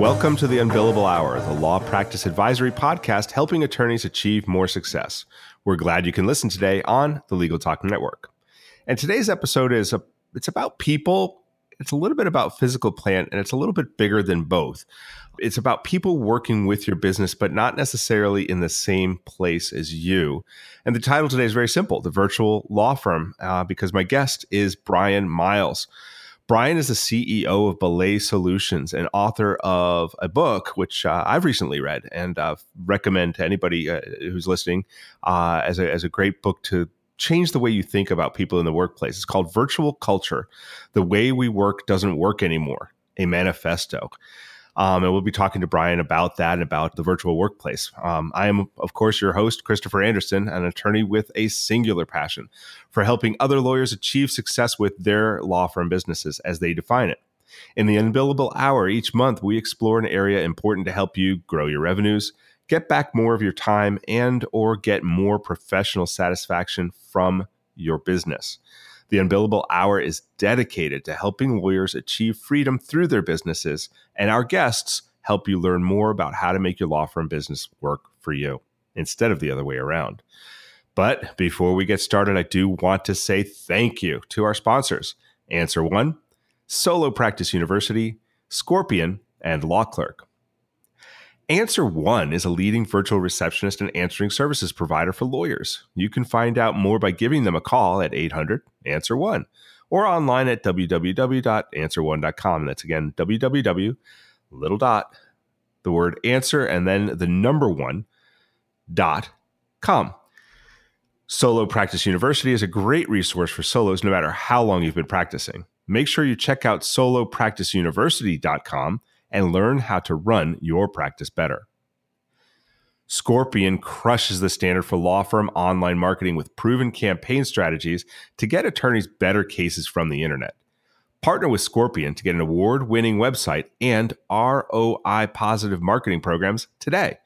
Welcome to the Unbillable Hour, the law practice advisory podcast helping attorneys achieve more success. We're glad you can listen today on the Legal Talk Network. And today's episode is a it's about people, it's a little bit about physical plant and it's a little bit bigger than both. It's about people working with your business but not necessarily in the same place as you. And the title today is very simple, The Virtual Law Firm, uh, because my guest is Bryan Miles. Bryan is the CEO of Belay Solutions and author of a book, which uh, I've recently read and uh, recommend to anybody uh, who's listening uh, as, a, as a great book to change the way you think about people in the workplace. It's called Virtual Culture The Way We Work Doesn't Work Anymore, a manifesto. Um, and we'll be talking to Bryan about that and about the virtual workplace. Um, I am, of course, your host, Christopher Anderson, an attorney with a singular passion for helping other lawyers achieve success with their law firm businesses as they define it. In the Unbillable Hour each month, we explore an area important to help you grow your revenues, get back more of your time, and or get more professional satisfaction from your business. The Unbillable Hour is dedicated to helping lawyers achieve freedom through their businesses, and our guests help you learn more about how to make your law firm business work for you instead of the other way around. But before we get started, I do want to say thank you to our sponsors Answer One, Solo Practice University, Scorpion, and Law Clerk. Answer One is a leading virtual receptionist and answering services provider for lawyers. You can find out more by giving them a call at 800 Answer One or online at www.answerone.com. That's again www little dot the word answer and then the number one dot com. Solo Practice University is a great resource for solos no matter how long you've been practicing. Make sure you check out solopracticeuniversity.com and learn how to run your practice better. Scorpion crushes the standard for law firm online marketing with proven campaign strategies to get attorneys better cases from the internet. Partner with Scorpion to get an award winning website and ROI positive marketing programs today.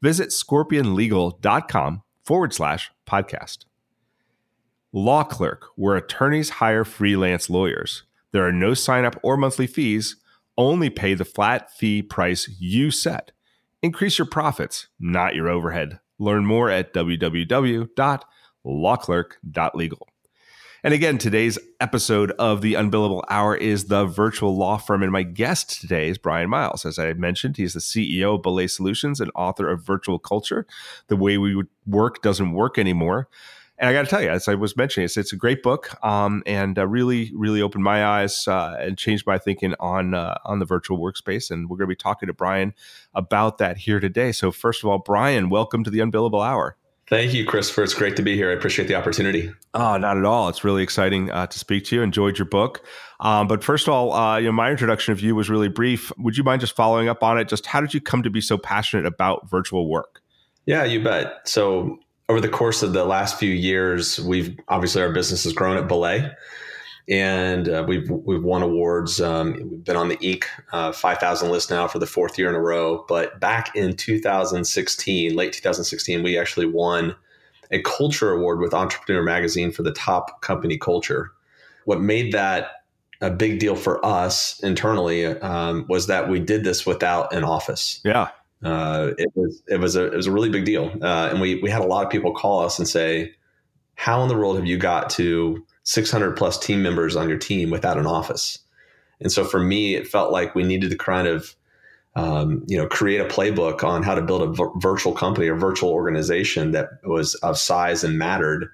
Visit scorpionlegal.com forward slash podcast. Law Clerk, where attorneys hire freelance lawyers. There are no sign up or monthly fees only pay the flat fee price you set. Increase your profits, not your overhead. Learn more at www.lawclerk.legal. And again, today's episode of the Unbillable Hour is the virtual law firm. And my guest today is Bryan Miles. As I mentioned, he's the CEO of Belay Solutions and author of Virtual Culture The Way We Work Doesn't Work Anymore. And I got to tell you, as I was mentioning, it's, it's a great book, um, and uh, really, really opened my eyes uh, and changed my thinking on uh, on the virtual workspace. And we're going to be talking to Bryan about that here today. So, first of all, Bryan, welcome to the Unbillable Hour. Thank you, Christopher. It's great to be here. I appreciate the opportunity. Oh, not at all. It's really exciting uh, to speak to you. Enjoyed your book. Um, but first of all, uh, you know, my introduction of you was really brief. Would you mind just following up on it? Just how did you come to be so passionate about virtual work? Yeah, you bet. So over the course of the last few years, we've obviously our business has grown at Belay, and uh, we've we've won awards. Um, we've been on the Inc. Uh, 5000 list now for the fourth year in a row. But back in 2016, late 2016, we actually won a culture award with Entrepreneur Magazine for the top company culture. What made that a big deal for us internally um, was that we did this without an office. Yeah uh, it was it was a it was a really big deal, uh, and we we had a lot of people call us and say, "How in the world have you got to 600 plus team members on your team without an office?" And so for me, it felt like we needed to kind of um, you know create a playbook on how to build a v- virtual company or virtual organization that was of size and mattered,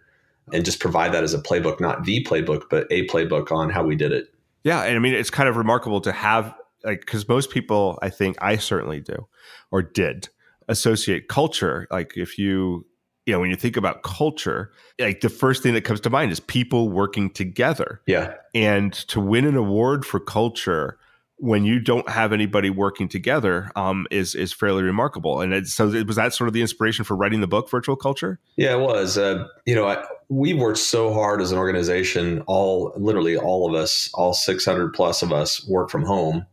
and just provide that as a playbook, not the playbook, but a playbook on how we did it. Yeah, and I mean it's kind of remarkable to have like because most people, I think I certainly do or did associate culture. Like if you you know, when you think about culture, like the first thing that comes to mind is people working together. Yeah. And to win an award for culture when you don't have anybody working together um, is is fairly remarkable. And it, so, it, was that sort of the inspiration for writing the book, Virtual Culture? Yeah, it was. Uh, you know, I, we worked so hard as an organization. All literally all of us, all six hundred plus of us, work from home.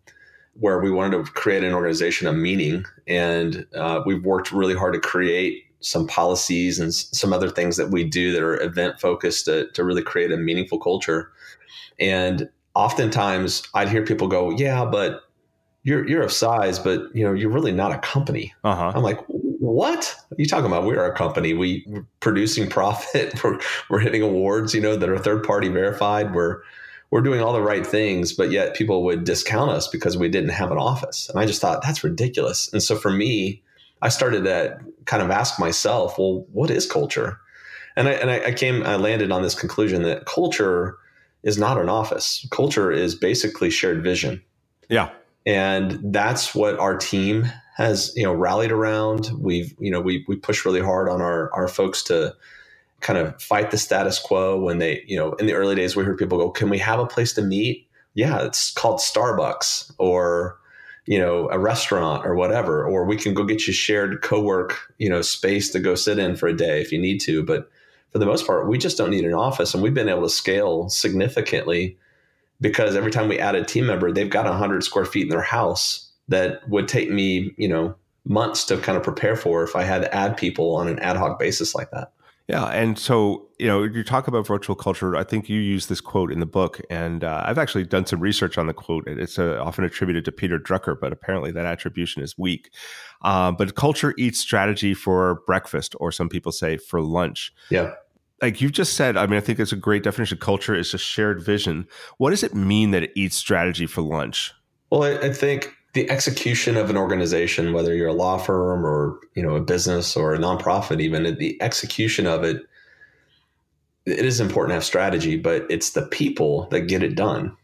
Where we wanted to create an organization of meaning, and uh, we've worked really hard to create some policies and some other things that we do that are event focused to, to really create a meaningful culture. And oftentimes I'd hear people go, yeah, but you're, you're of size, but you know, you're really not a company. Uh-huh. I'm like, what are you talking about? We're a company. We, we're producing profit. We're, we're hitting awards, you know, that are third party verified. We're, we're doing all the right things, but yet people would discount us because we didn't have an office. And I just thought that's ridiculous. And so for me, I started to kind of ask myself, well, what is culture? And I, and I came, I landed on this conclusion that culture is not an office. Culture is basically shared vision. Yeah. And that's what our team has, you know, rallied around. We've, you know, we, we push really hard on our, our folks to kind of fight the status quo when they, you know, in the early days, we heard people go, can we have a place to meet? Yeah, it's called Starbucks or, you know, a restaurant or whatever, or we can go get you shared co-work, you know, space to go sit in for a day if you need to. But for the most part, we just don't need an office. And we've been able to scale significantly because every time we add a team member, they've got 100 square feet in their house that would take me, you know, months to kind of prepare for if I had to add people on an ad hoc basis like that. Yeah, and so you know, you talk about virtual culture. I think you use this quote in the book, and uh, I've actually done some research on the quote. It's uh, often attributed to Peter Drucker, but apparently that attribution is weak. Uh, but culture eats strategy for breakfast, or some people say for lunch. Yeah. Like you've just said, I mean, I think it's a great definition. Culture is a shared vision. What does it mean that it eats strategy for lunch? Well, I, I think the execution of an organization, whether you're a law firm or you know a business or a nonprofit, even the execution of it, it is important to have strategy, but it's the people that get it done.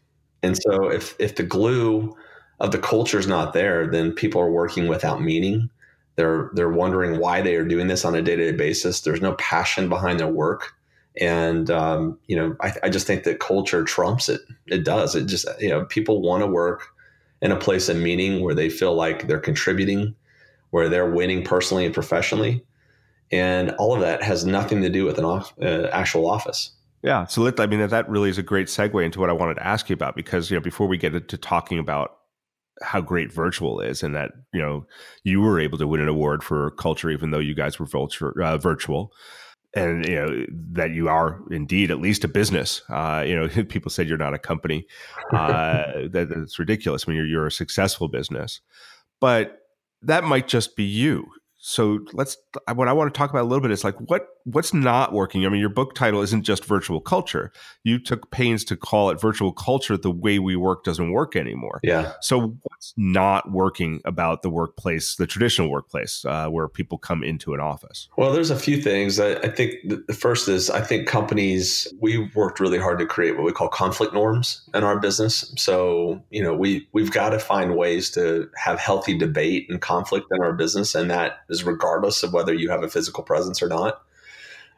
And so if if the glue of the culture is not there, then people are working without meaning. They're they're wondering why they are doing this on a day to day basis. There's no passion behind their work, and um, you know I, I just think that culture trumps it. It does. It just you know people want to work in a place of meaning where they feel like they're contributing, where they're winning personally and professionally. And all of that has nothing to do with an off, uh, actual office. Yeah. So let, I mean, that really is a great segue into what I wanted to ask you about because, you know, before we get into talking about how great virtual is and that, you know, you were able to win an award for culture, even though you guys were virtual, uh, virtual and you know that you are indeed at least a business. Uh, you know, people said you're not a company. Uh, that, that's ridiculous. I mean, you're you're a successful business, but that might just be you so let's what i want to talk about a little bit is like what what's not working i mean your book title isn't just virtual culture you took pains to call it virtual culture the way we work doesn't work anymore yeah so not working about the workplace the traditional workplace uh, where people come into an office well there's a few things I, I think the first is i think companies we worked really hard to create what we call conflict norms in our business so you know we we've got to find ways to have healthy debate and conflict in our business and that is regardless of whether you have a physical presence or not.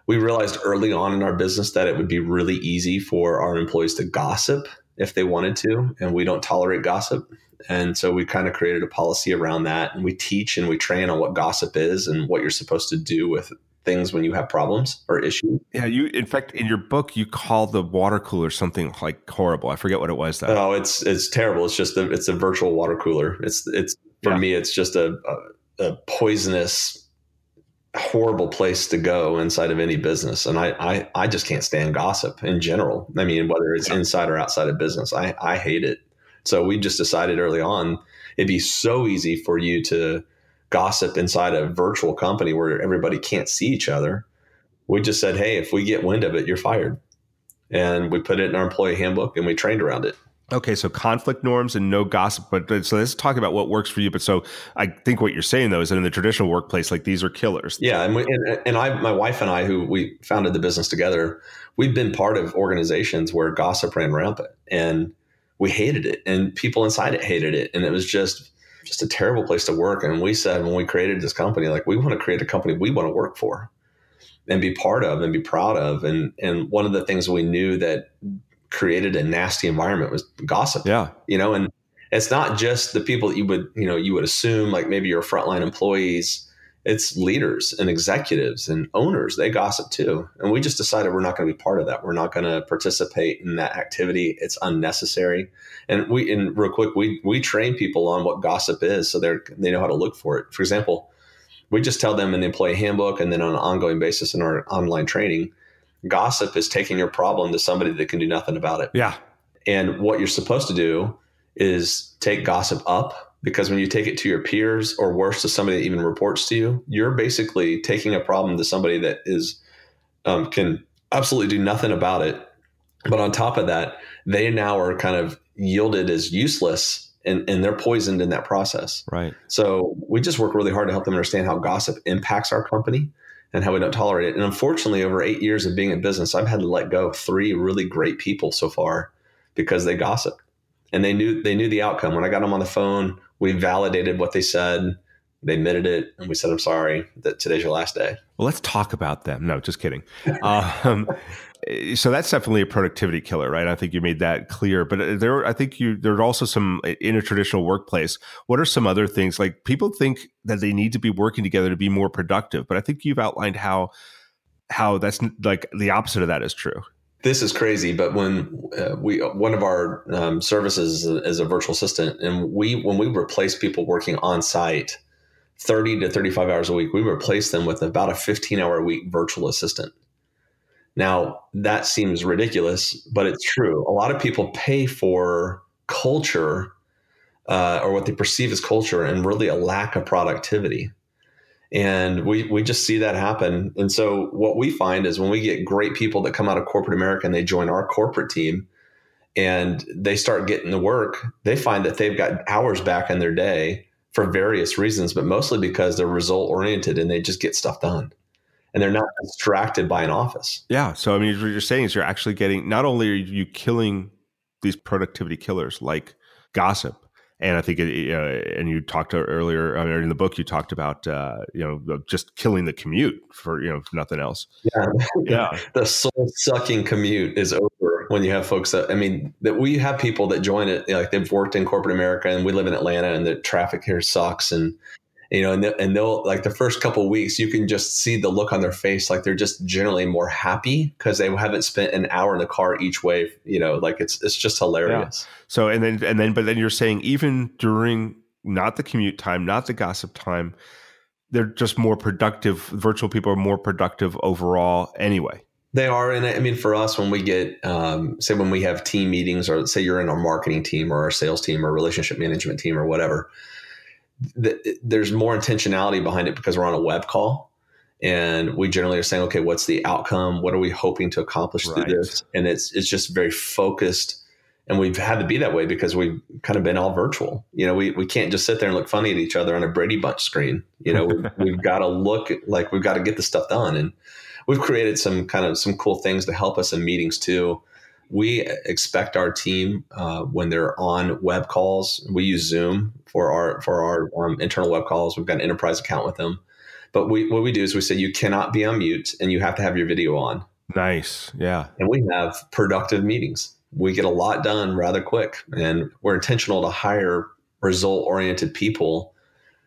We realized early on in our business that it would be really easy for our employees to gossip if they wanted to, and we don't tolerate gossip. And so we kind of created a policy around that. And we teach and we train on what gossip is and what you're supposed to do with things when you have problems or issues. Yeah, you in fact in your book you call the water cooler something like horrible. I forget what it was that. Oh, it's it's terrible. It's just a it's a virtual water cooler. It's it's for yeah. me it's just a, a a poisonous, horrible place to go inside of any business. And I, I, I just can't stand gossip in general. I mean, whether it's inside or outside of business, I, I hate it. So we just decided early on it'd be so easy for you to gossip inside a virtual company where everybody can't see each other. We just said, hey, if we get wind of it, you're fired. And we put it in our employee handbook and we trained around it. Okay, so conflict norms and no gossip. But, but so let's talk about what works for you. But so I think what you're saying though is that in the traditional workplace, like these are killers. Yeah, and we, and, and I, my wife and I, who we founded the business together, we've been part of organizations where gossip ran rampant, and we hated it, and people inside it hated it, and it was just just a terrible place to work. And we said when we created this company, like we want to create a company we want to work for. and be part of and be proud of. And and one of the things we knew that created a nasty environment was gossip. Yeah. You know, and it's not just the people that you would, you know, you would assume like maybe your frontline employees. It's leaders and executives and owners. They gossip too. And we just decided we're not going to be part of that. We're not going to participate in that activity. It's unnecessary. And we, and real quick, we, we train people on what gossip is so they're, they know how to look for it. For example, we just tell them in the employee handbook and then on an ongoing basis in our online training gossip is taking your problem to somebody that can do nothing about it yeah and what you're supposed to do is take gossip up because when you take it to your peers or worse to somebody that even reports to you you're basically taking a problem to somebody that is um, can absolutely do nothing about it but on top of that they now are kind of yielded as useless and, and they're poisoned in that process. Right. So we just work really hard to help them understand how gossip impacts our company and how we don't tolerate it. And unfortunately, over eight years of being in business, I've had to let go of three really great people so far because they gossip. And they knew they knew the outcome. When I got them on the phone, we validated what they said. They admitted it, and we said, "I'm sorry that today's your last day." Well, let's talk about them. No, just kidding. um, so that's definitely a productivity killer, right? I think you made that clear. But uh, there, I think you there are also some uh, in a traditional workplace. What are some other things like people think that they need to be working together to be more productive? But I think you've outlined how how that's like the opposite of that is true. This is crazy, but when uh, we one of our um, services is a, is a virtual assistant, and we when we replace people working on site, thirty to thirty five hours a week, we replace them with about a fifteen hour a week virtual assistant now, that seems ridiculous, but it's true. A lot of people pay for culture uh, or what they perceive as culture and really a lack of productivity. And we, we just see that happen. And so, what we find is when we get great people that come out of corporate America and they join our corporate team and they start getting to work, they find that they've got hours back in their day for various reasons, but mostly because they're result oriented and they just get stuff done and they're not distracted by an office. Yeah. So I mean, what you're saying is you're actually getting not only are you killing these productivity killers like gossip, and I think it, uh, and you talked earlier I mean, in the book you talked about uh, you know just killing the commute for you know nothing else. Yeah, yeah. the soul sucking commute is over when you have folks that I mean that we have people that join it you know, like they've worked in corporate America and we live in Atlanta and the traffic here sucks and you know, and, and they'll like the first couple weeks, you can just see the look on their face, like they're just generally more happy because they haven't spent an hour in the car each way. You know, like it's it's just hilarious. Yeah. So and then and then, but then you're saying even during not the commute time, not the gossip time, they're just more productive. Virtual people are more productive overall, anyway. They are, and I mean, for us, when we get, um, say, when we have team meetings, or say you're in our marketing team or our sales team or relationship management team or whatever, the, there's more intentionality behind it because we're on a web call and we generally are saying okay what's the outcome? What are we hoping to accomplish right. through this? And it's it's just very focused. And we've had to be that way because we've kind of been all virtual. You know we, we can't just sit there and look funny at each other on a brady bunch screen. You know we've, we've got to look like we've got to get the stuff done. And we've created some kind of some cool things to help us in meetings too we expect our team uh, when they're on web calls. We use Zoom for our for our um, internal web calls. We've got an enterprise account with them. But we what we do is we say you cannot be on mute and you have to have your video on. Nice, yeah. And we have productive meetings. We get a lot done rather quick, and we're intentional to hire result oriented people.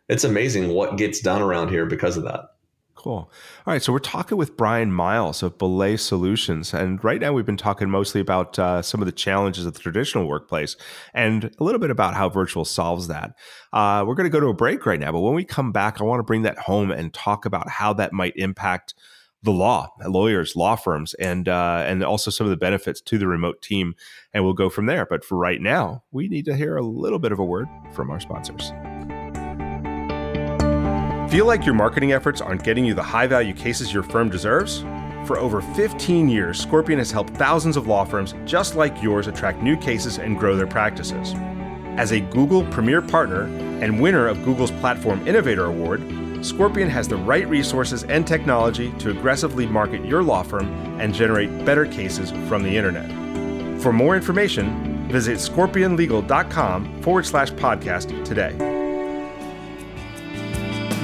It's amazing what gets done around here because of that. Cool. All right. So we're talking with Bryan Miles of Belay Solutions. And right now we've been talking mostly about uh, some of the challenges of the traditional workplace and a little bit about how virtual solves that. Uh, we're going to go to a break right now. But when we come back, I want to bring that home and talk about how that might impact the law, lawyers, law firms, and uh, and also some of the benefits to the remote team. And we'll go from there. But for right now, we need to hear a little bit of a word from our sponsors. Feel like your marketing efforts aren't getting you the high value cases your firm deserves? For over 15 years, Scorpion has helped thousands of law firms just like yours attract new cases and grow their practices. As a Google Premier Partner and winner of Google's Platform Innovator Award, Scorpion has the right resources and technology to aggressively market your law firm and generate better cases from the internet. For more information, visit scorpionlegal.com forward slash podcast today.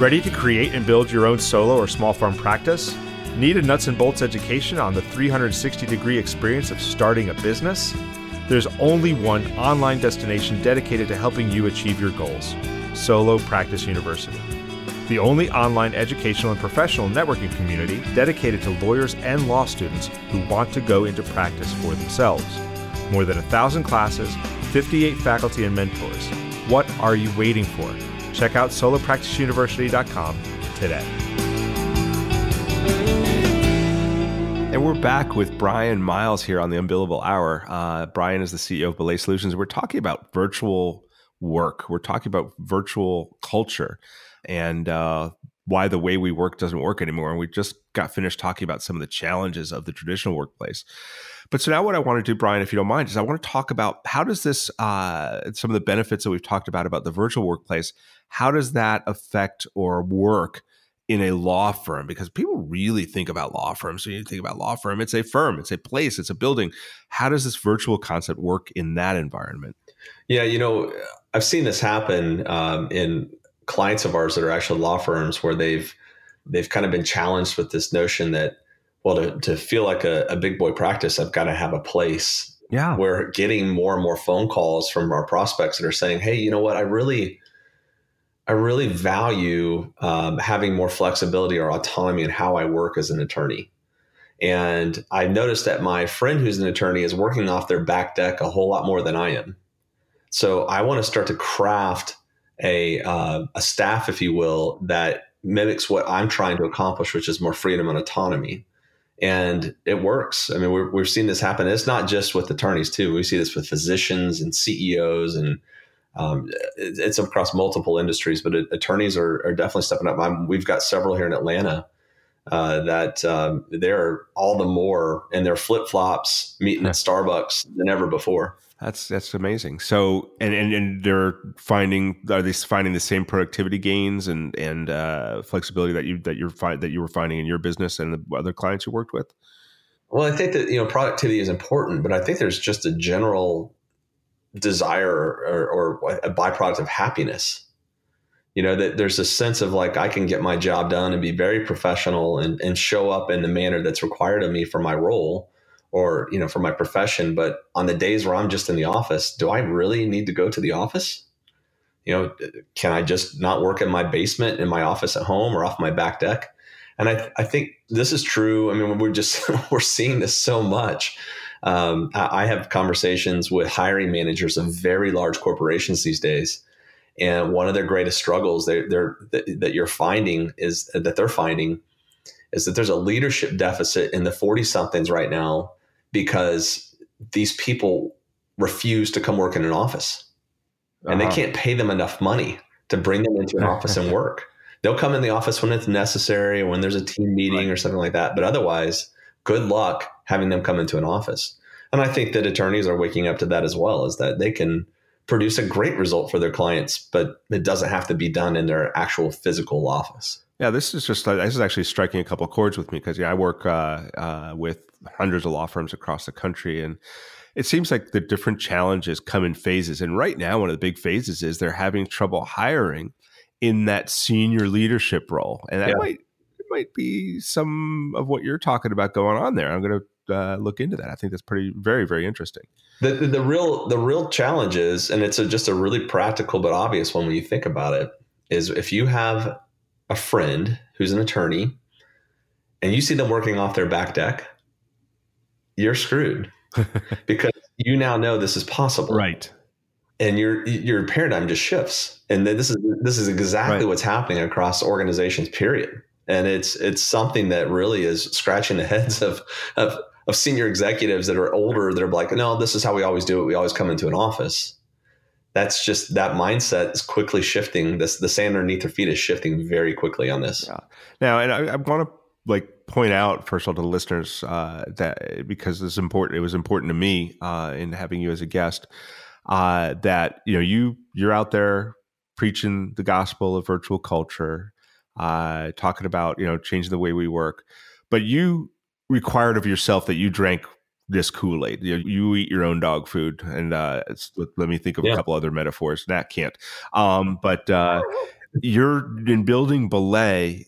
Ready to create and build your own solo or small firm practice? Need a nuts and bolts education on the 360 degree experience of starting a business? There's only one online destination dedicated to helping you achieve your goals Solo Practice University. The only online educational and professional networking community dedicated to lawyers and law students who want to go into practice for themselves. More than a thousand classes, 58 faculty and mentors. What are you waiting for? Check out solopracticeuniversity.com today. And we're back with Bryan Miles here on the Unbillable Hour. Uh, Bryan is the CEO of Belay Solutions. We're talking about virtual work. We're talking about virtual culture and uh, why the way we work doesn't work anymore. And we just got finished talking about some of the challenges of the traditional workplace. But so now, what I want to do, Bryan, if you don't mind, is I want to talk about how does this, uh, some of the benefits that we've talked about about the virtual workplace, how does that affect or work in a law firm? Because people really think about law firms. So you think about law firm, it's a firm, it's a place, it's a building. How does this virtual concept work in that environment? Yeah, you know, I've seen this happen um, in clients of ours that are actually law firms where they've they've kind of been challenged with this notion that well to, to feel like a, a big boy practice i've got to have a place yeah. we're getting more and more phone calls from our prospects that are saying hey you know what? I really i really value um, having more flexibility or autonomy in how i work as an attorney. And i noticed that my friend who's an attorney is working off their back deck a whole lot more than i am. So i want to start to craft a uh, a staff, if you will, that mimics what I'm trying to accomplish, which is more freedom and autonomy. And it works. I mean, we have seen this happen. It's not just with attorneys too. We see this with physicians and CEOs, and um, it, it's across multiple industries. But attorneys are, are, definitely stepping up. I'm, we've got several here in Atlanta uh, that um, they're all the more in their flip flops meeting at Starbucks than ever before. That's that's amazing. So and, and and they're finding are they finding the same productivity gains and and uh, flexibility that you that you're fi- that you were finding in your business and the other clients you worked with? Well, I think that you know productivity is important, but I think there's just a general desire or, or a byproduct of happiness. You know that there's a sense of like I can get my job done and be very professional and, and show up in the manner that's required of me for my role or you know for my profession. But on the days where i'm just in the office do i really need to go to the office? You know can i just not work in my basement in my office at home or off my back deck? And i, I think this is true. I mean we're just we're seeing this so much. Um, I have conversations with hiring managers of very large corporations these days and one of their greatest struggles they're, they're, that you're finding is that they're finding is that there's a leadership deficit in the 40 somethings right now because these people refuse to come work in an office and uh-huh. they can't pay them enough money to bring them into an office and work. They'll come in the office when it's necessary or when there's a team meeting right. or something like that. But otherwise, good luck having them come into an office. And I think that attorneys are waking up to that as well, is that they can produce a great result for their clients, but it doesn't have to be done in their actual physical office. Yeah, this is just this is actually striking a couple of chords with me because yeah, I work uh, uh, with hundreds of law firms across the country, and it seems like the different challenges come in phases. And right now, one of the big phases is they're having trouble hiring in that senior leadership role, and that yeah. might might be some of what you're talking about going on there. I'm going to uh, look into that. I think that's pretty very very interesting. The, the, the real the real challenge is, and it's a, just a really practical but obvious one when you think about it, is if you have a friend who's an attorney and you see them working off their back deck, you're screwed because you now know this is possible. Right. And your your paradigm just shifts. And this is this is exactly right. what's happening across organizations, period. And it's it's something that really is scratching the heads of of of senior executives that are older that are like, no, this is how we always do it. We always come into an office. That's just that mindset is quickly shifting. This the sand underneath their feet is shifting very quickly on this. Yeah. Now, and I, I want to like point out first of all to the listeners uh, that because it's important, it was important to me uh, in having you as a guest uh, that you know you you're out there preaching the gospel of virtual culture, uh, talking about you know changing the way we work, but you required of yourself that you drank this Kool Aid. You, you, eat your own dog food, and uh, let me think of yeah. a couple other metaphors. That can't, um, but uh, you're in building Belay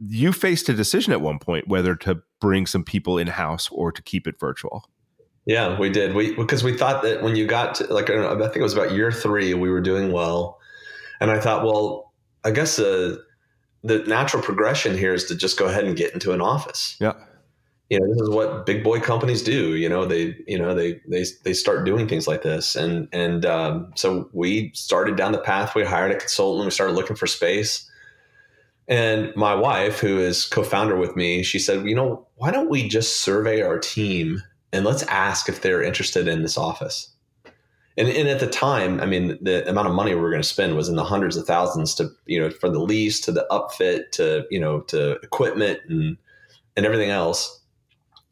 you faced a decision at one point whether to bring some people in house or to keep it virtual. Yeah, we did. We because we thought that when you got to like I, think it was about year three, we were doing well, and I thought, well, I guess uh, the natural progression here is to just go ahead and get into an office. Yeah. You know, this is what big boy companies do. You know, they, you know, they, they, they start doing things like this. And, and, um, so we started down the path. We hired a consultant. We started looking for space. And my wife, who is co-founder with me, she said, you know, why don't we just survey our team and let's ask if they're interested in this office? and, and at the time, I mean, the amount of money we were going to spend was in the hundreds of thousands to, you know, from the lease to the upfit to, you know, to equipment and, and everything else.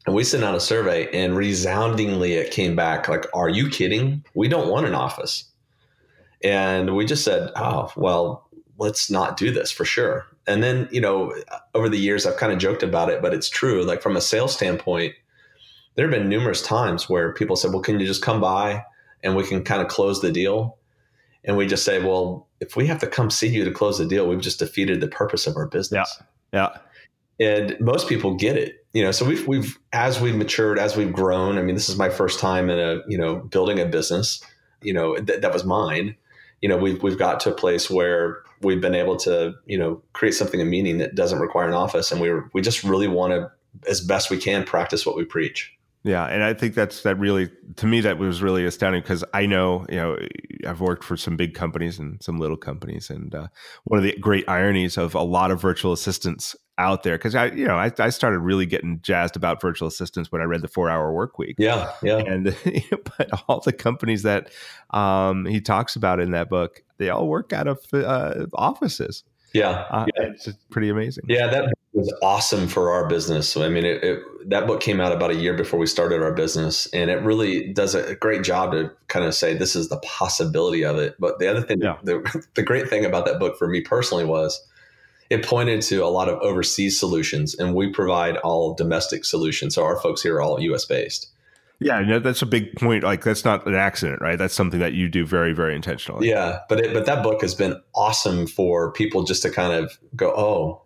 And we sent out a survey and resoundingly it came back like, are you kidding? We don't want an office. And we just said, oh, well, let's not do this for sure. And then, you know, over the years, I've kind of joked about it, but it's true. Like from a sales standpoint, there have been numerous times where people said, well, can you just come by? and we can kind of close the deal. And we just say, well, if we have to come see you to close the deal, we've just defeated the purpose of our business. Yeah. Yeah. And most people get it. You know, so we've we've as we've matured, as we've grown. I mean, this is my first time in a, you know, building a business. You know, th- that was mine. You know, we've we've got to a place where we've been able to, you know, create something of meaning that doesn't require an office. And we we just really want to, as best we can, practice what we preach. Yeah, and I think that's that really to me that was really astounding because I know you know I've worked for some big companies and some little companies, and uh, one of the great ironies of a lot of virtual assistants out there because I you know I, I started really getting jazzed about virtual assistants when I read the Four Hour Work Week. Yeah, yeah. And but all the companies that um, he talks about in that book, they all work out of uh, offices. Yeah, uh, yeah. it's pretty amazing. Yeah, that was awesome for our business. So, I mean, it, it, that book came out about a year before we started our business, and it really does a great job to kind of say this is the possibility of it. But the other thing, yeah. the, the great thing about that book for me personally was it pointed to a lot of overseas solutions, and we provide all domestic solutions. So our folks here are all U.S. based. Yeah, that's a big point. Like that's not an accident, right? That's something that you do very, very intentionally. Yeah, but it, but that book has been awesome for people just to kind of go, oh,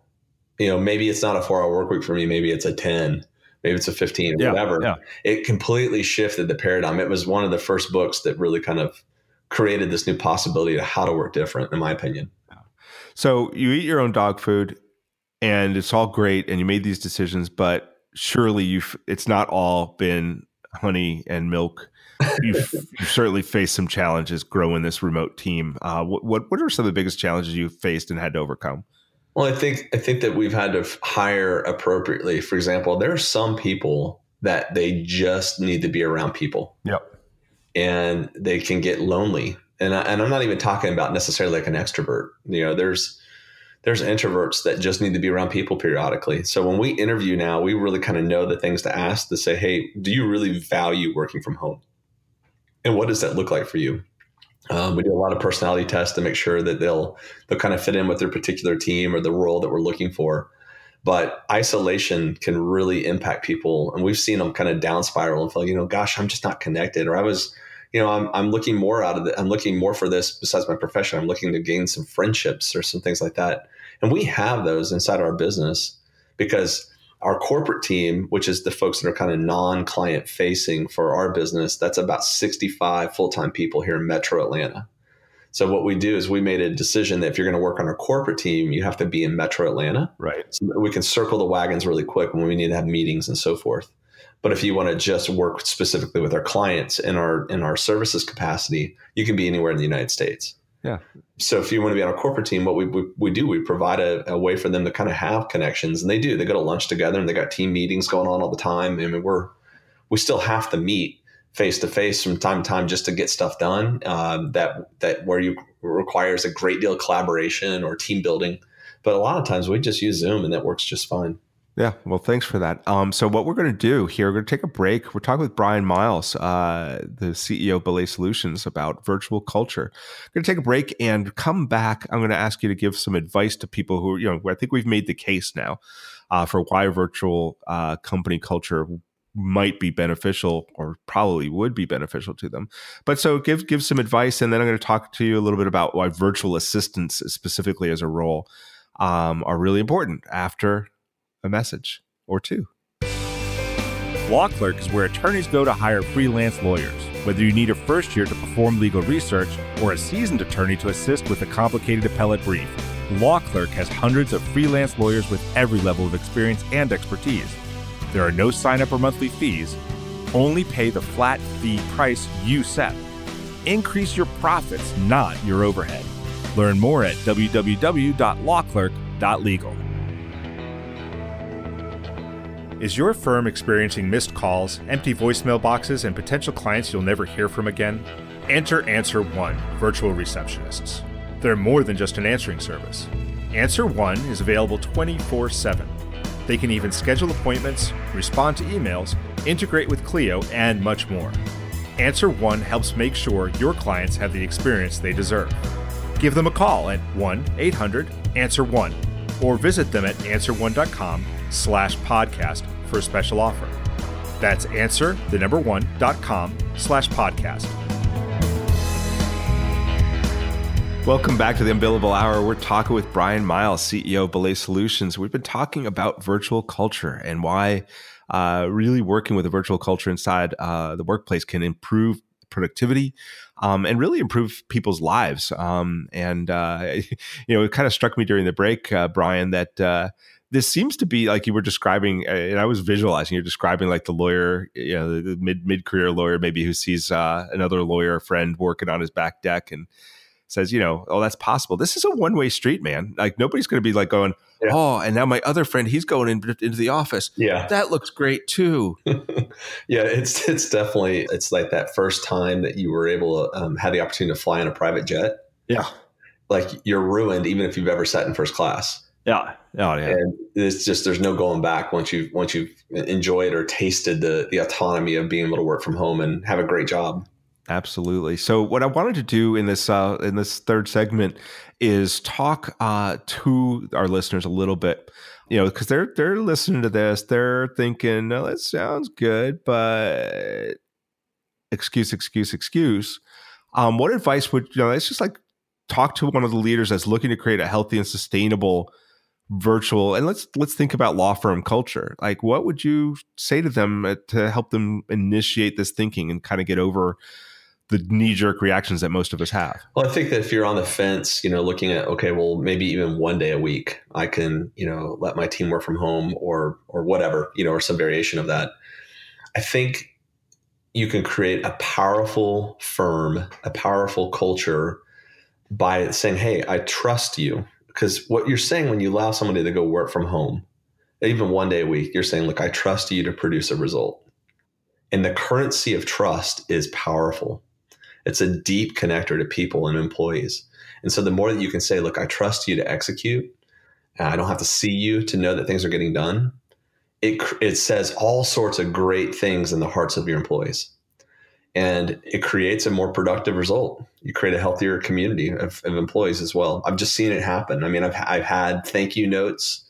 you know, maybe it's not a four hour work week for me. Maybe it's a ten. Maybe it's a fifteen. Yeah, whatever. Yeah. It completely shifted the paradigm. It was one of the first books that really kind of created this new possibility to how to work different, in my opinion. So you eat your own dog food, and it's all great, and you made these decisions, but surely you've it's not all been honey and milk. You've, you've certainly faced some challenges growing this remote team. Uh, what, what what are some of the biggest challenges you've faced and had to overcome? Well, I think I think that we've had to hire appropriately. For example, there are some people that they just need to be around people. Yep. And they can get lonely. And I, and I'm not even talking about necessarily like an extrovert. You know, there's there's introverts that just need to be around people periodically. So when we interview now, we really kind of know the things to ask to say, hey, do you really value working from home? And what does that look like for you? Um, we do a lot of personality tests to make sure that they'll they'll kind of fit in with their particular team or the role that we're looking for. But isolation can really impact people, and we've seen them kind of down spiral and feel, you know, gosh, I'm just not connected, or I was you know, I'm, I'm looking more out of it. I'm looking more for this besides my profession. I'm looking to gain some friendships or some things like that. And we have those inside our business because our corporate team, which is the folks that are kind of non client facing for our business, that's about 65 full time people here in metro Atlanta. So what we do is we made a decision that if you're going to work on our corporate team, you have to be in metro Atlanta. Right. So we can circle the wagons really quick when we need to have meetings and so forth. But if you want to just work specifically with our clients in our in our services capacity, you can be anywhere in the United States. Yeah. So if you want to be on a corporate team, what we, we, we do, we provide a, a, way for them to kind of have connections, and they do. They go to lunch together, and they got team meetings going on all the time. I mean, we're we still have to meet face to face from time to time just to get stuff done. Um, that that where you requires a great deal of collaboration or team building. But a lot of times we just use Zoom, and that works just fine. Yeah, well, thanks for that. Um, so what we're going to do here, we're going to take a break. We're talking with Bryan Miles, uh, the CEO of Belay Solutions, about virtual culture. We're going to take a break and come back. I'm going to ask you to give some advice to people who, you know, I think we've made the case now uh, for why virtual uh, company culture might be beneficial or probably would be beneficial to them. But so give give some advice, and then I'm going to talk to you a little bit about why virtual assistants specifically as a role um, are really important after a message or two. Law Clerk is where attorneys go to hire freelance lawyers. Whether you need a first year to perform legal research or a seasoned attorney to assist with a complicated appellate brief, Law Clerk has hundreds of freelance lawyers with every level of experience and expertise. There are no sign up or monthly fees. Only pay the flat fee price you set. Increase your profits, not your overhead. Learn more at www.lawclerk.legal. Is your firm experiencing missed calls, empty voicemail boxes, and potential clients you'll never hear from again? Enter Answer One virtual receptionists. They're more than just an answering service. Answer One is available 24 7. They can even schedule appointments, respond to emails, integrate with Clio, and much more. Answer One helps make sure your clients have the experience they deserve. Give them a call at 1 800 Answer One or visit them at answer1.com slash podcast for a special offer. That's answer the number one dot com slash podcast. Welcome back to the Unbillable Hour. We're talking with Bryan Miles, CEO of Belay Solutions. We've been talking about virtual culture and why uh, really working with a virtual culture inside uh, the workplace can improve productivity um, and really improve people's lives. Um, and uh, you know, it kind of struck me during the break, uh, Bryan, that uh, this seems to be like you were describing, uh, and I was visualizing. You're describing like the lawyer, you know, the mid mid career lawyer, maybe who sees another lawyer friend working on his back deck and says, you know, oh, that's possible. This is a one way street, man. Like nobody's going to be like going, yeah. oh, and now my other friend, he's going in, into the office. Yeah, that looks great too. yeah, it's it's definitely it's like that first time that you were able to um, have the opportunity to fly in a private jet. Yeah, like you're ruined even if you've ever sat in first class. Yeah. Oh, yeah. And it's just there's no going back once you once you've enjoyed or tasted the the autonomy of being able to work from home and have a great job. Absolutely. So, what I wanted to do in this uh, in this third segment is talk uh, to our listeners a little bit, you know, because they're they're listening to this, they're thinking, "No, that sounds good," but excuse, excuse, excuse. Um, what advice would you know? It's just like talk to one of the leaders that's looking to create a healthy and sustainable virtual and let's let's think about law firm culture like what would you say to them uh, to help them initiate this thinking and kind of get over the knee jerk reactions that most of us have. Well, I think that if you're on the fence, you know, looking at okay, well, maybe even one day a week, I can, you know, let my team work from home or or whatever, you know, or some variation of that. I think you can create a powerful firm, a powerful culture by saying, "Hey, I trust you." Because what you're saying when you allow somebody to go work from home, even one day a week, you're saying, "Look, I trust you to produce a result." And the currency of trust is powerful it's a deep connector to people and employees. And so the more that you can say, look, I trust you to execute, I don't have to see you to know that things are getting done. It, it says all sorts of great things in the hearts of your employees. And it creates a more productive result. You create a healthier community of, of employees as well. I've just seen it happen. I mean, I've, I've had thank you notes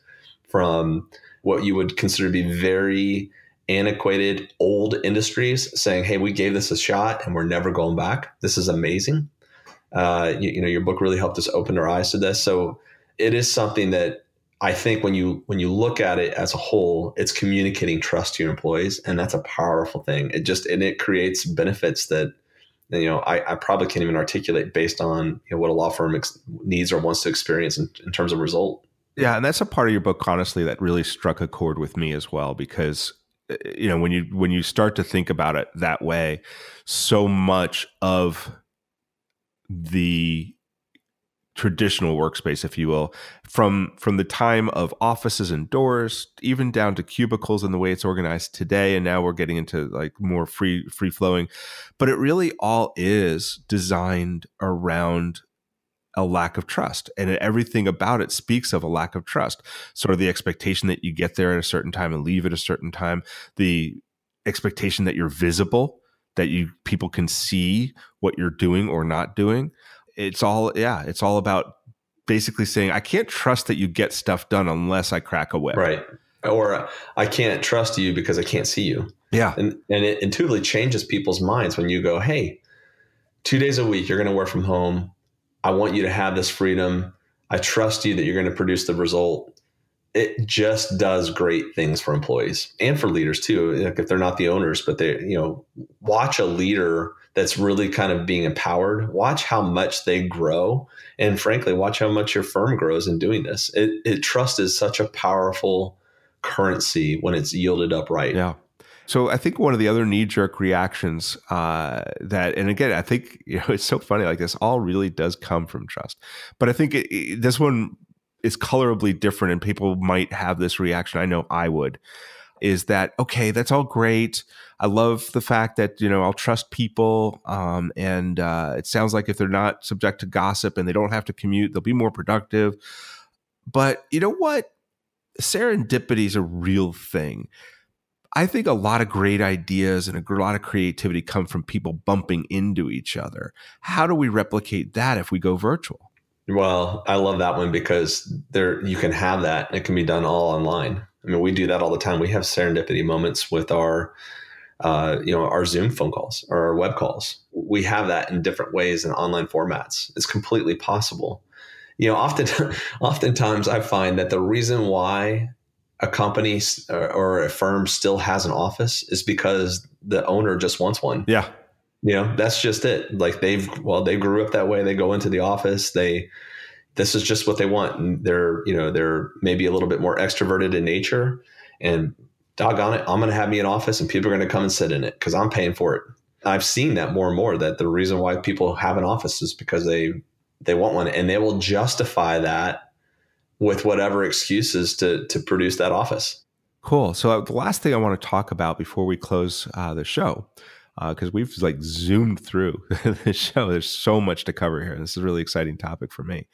from what you would consider to be very antiquated old industries saying, "Hey, we gave this a shot and we're never going back. This is amazing." Uh, you, you know, your book really helped us open our eyes to this. So it is something that I think when you when you look at it as a whole, it's communicating trust to your employees, and that's a powerful thing. It just and it creates benefits that you know I, I probably can't even articulate based on you know, what a law firm ex- needs or wants to experience in, in terms of result. Yeah, and that's a part of your book, honestly, that really struck a chord with me as well because eh, you know when you when you start to think about it that way so much of the traditional workspace if you will from from the time of offices and doors even down to cubicles and the way it's organized today and now we're getting into like more free free flowing. But it really all is designed around a lack of trust and everything about it speaks of a lack of trust. Sort of the expectation that you get there at a certain time and leave at a certain time the expectation that you're visible that you people can see what you're doing or not doing it's all yeah it's all about basically saying i can't trust that you get stuff done unless i crack a whip right or uh, i can't trust you because i can't see you yeah and and it intuitively changes people's minds when you go hey two days a week you're going to work from home I want you to have this freedom. I trust you that you're going to produce the result. It just does great things for employees and for leaders too. Like if they're not the owners, but they, you know, watch a leader that's really kind of being empowered. Watch how much they grow, and frankly, watch how much your firm grows in doing this. It, it trust is such a powerful currency when it's yielded up right. Yeah. So I think one of the other knee jerk reactions uh, that, and again, I think you know it's so funny. Like this all really does come from trust, but I think it, it, this one is colorably different, and people might have this reaction. I know I would. Is that okay? That's all great. I love the fact that you know I'll trust people, um, and uh, it sounds like if they're not subject to gossip and they don't have to commute, they'll be more productive. But you know what? Serendipity is a real thing. I think a lot of great ideas and a lot of creativity come from people bumping into each other. How do we replicate that if we go virtual? Well, I love that one because there you can have that. It can be done all online. I mean, we do that all the time. We have serendipity moments with our, uh, you know, our Zoom phone calls or our web calls. We have that in different ways in online formats. It's completely possible. You know, often, oftentimes I find that the reason why a company or a firm still has an office is because the owner just wants one. Yeah. You know, that's just it. Like they've, well, they grew up that way. They go into the office. They, this is just what they want. And they're, you know, they're maybe a little bit more extroverted in nature. And doggone it, I'm going to have me an office and people are going to come and sit in it because I'm paying for it. I've seen that more and more that the reason why people have an office is because they, they want one and they will justify that with whatever excuses to to produce that office. Cool. So uh, the last thing I want to talk about before we close uh, the show, because uh, we've like zoomed through the show. There's so much to cover here. This is a really exciting topic for me.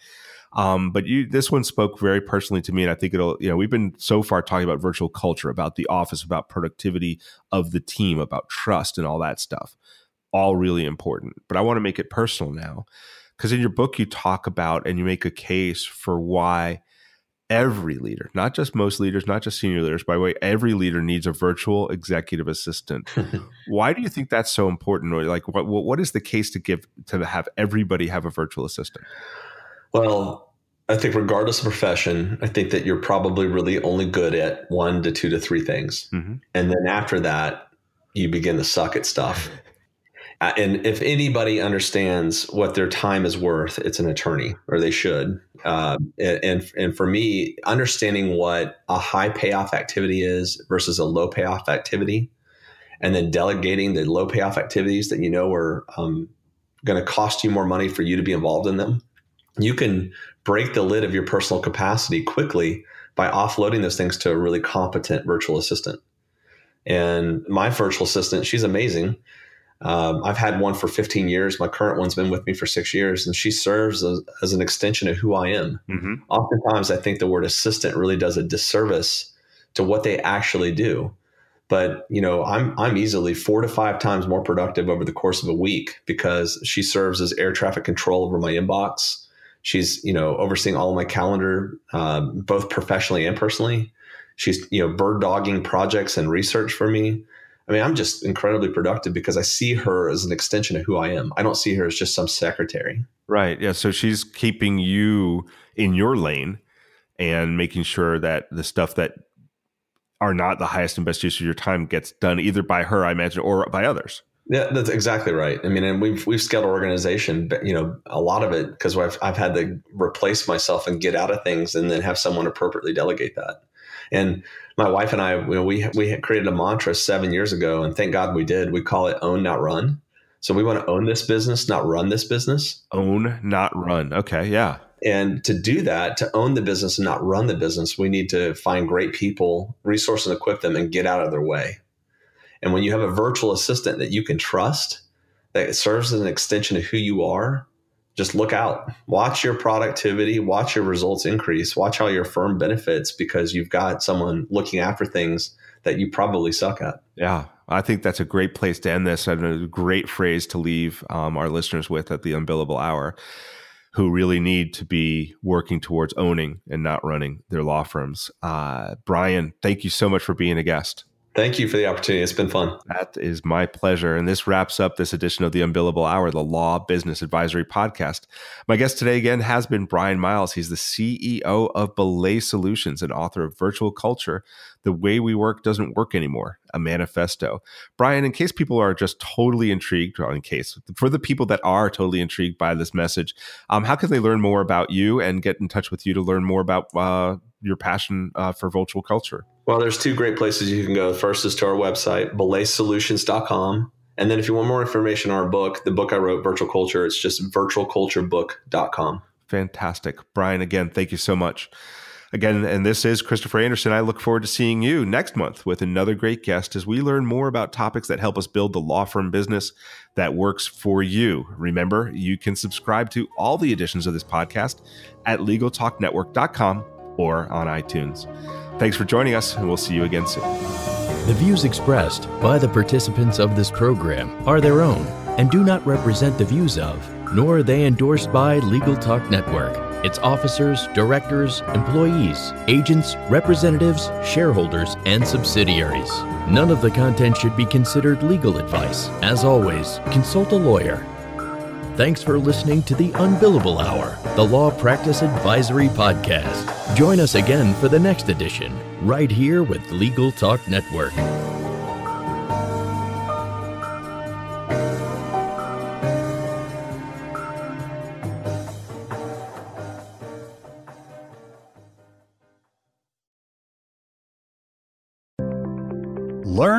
Um, but you, this one spoke very personally to me, and I think it'll. You know, we've been so far talking about virtual culture, about the office, about productivity of the team, about trust, and all that stuff. All really important. But I want to make it personal now, because in your book you talk about and you make a case for why every leader, not just most leaders, not just senior leaders, by the way, every leader needs a virtual executive assistant. Why do you think that's so important? Or like, what what is the case to give to have everybody have a virtual assistant? Well, I think regardless of profession, I think that you're probably really only good at one to two to three things, mm-hmm. and then after that, you begin to suck at stuff. Uh, and if anybody understands what their time is worth, it's an attorney, or they should. Um, and and for me, understanding what a high payoff activity is versus a low payoff activity, and then delegating the low payoff activities that you know are um, going to cost you more money for you to be involved in them, you can break the lid of your personal capacity quickly by offloading those things to a really competent virtual assistant. And my virtual assistant, she's amazing um, I've had one for 15 years. My current one's been with me for six years, and she serves as, as an extension of who I am. Mm-hmm. Oftentimes, I think the word assistant really does a disservice to what they actually do. But you know, I'm I'm easily four to five times more productive over the course of a week because she serves as air traffic control over my inbox. She's you know overseeing all my calendar, um, both professionally and personally. She's you know bird dogging projects and research for me. I mean, I'm just incredibly productive because I see her as an extension of who I am. I don't see her as just some secretary. Right. Yeah. So she's keeping you in your lane and making sure that the stuff that are not the highest and best use of your time gets done either by her, I imagine, or by others. Yeah, that's exactly right. I mean, and we've we've scaled our organization, but you know, a lot of it because I've I've had to replace myself and get out of things, and then have someone appropriately delegate that. And my wife and I, you know, we we created a mantra seven years ago, and thank God we did. We call it own, not run. So we want to own this business, not run this business. Own, not run. Okay, yeah. And to do that, to own the business and not run the business, we need to find great people, resource and equip them, and get out of their way. And when you have a virtual assistant that you can trust, that serves as an extension of who you are, just look out. Watch your productivity, watch your results increase, watch how your firm benefits because you've got someone looking after things that you probably suck at. Yeah, I think that's a great place to end this and a great phrase to leave um, our listeners with at the unbillable hour who really need to be working towards owning and not running their law firms. Uh, Bryan, thank you so much for being a guest. Thank you for the opportunity. It's been fun. That is my pleasure. And this wraps up this edition of the Unbillable Hour, the Law Business Advisory Podcast. My guest today again has been Bryan Miles. He's the CEO of Belay Solutions and author of Virtual Culture The Way We Work Doesn't Work Anymore, a manifesto. Bryan, in case people are just totally intrigued, or in case for the people that are totally intrigued by this message, um, how can they learn more about you and get in touch with you to learn more about uh, your passion uh, for virtual culture? Well, there's two great places you can go. The first is to our website, belaysolutions.com. And then if you want more information on our book, the book I wrote, Virtual Culture, it's just virtualculturebook.com. Fantastic. Bryan, again, thank you so much. Again, and this is Christopher Anderson. I look forward to seeing you next month with another great guest as we learn more about topics that help us build the law firm business that works for you. Remember, you can subscribe to all the editions of this podcast at LegalTalkNetwork.com or on iTunes. Thanks for joining us, and we'll see you again soon. The views expressed by the participants of this program are their own and do not represent the views of, nor are they endorsed by Legal Talk Network, its officers, directors, employees, agents, representatives, shareholders, and subsidiaries. None of the content should be considered legal advice. As always, consult a lawyer Thanks for listening to the Unbillable Hour, the Law Practice Advisory Podcast. Join us again for the next edition, right here with Legal Talk Network.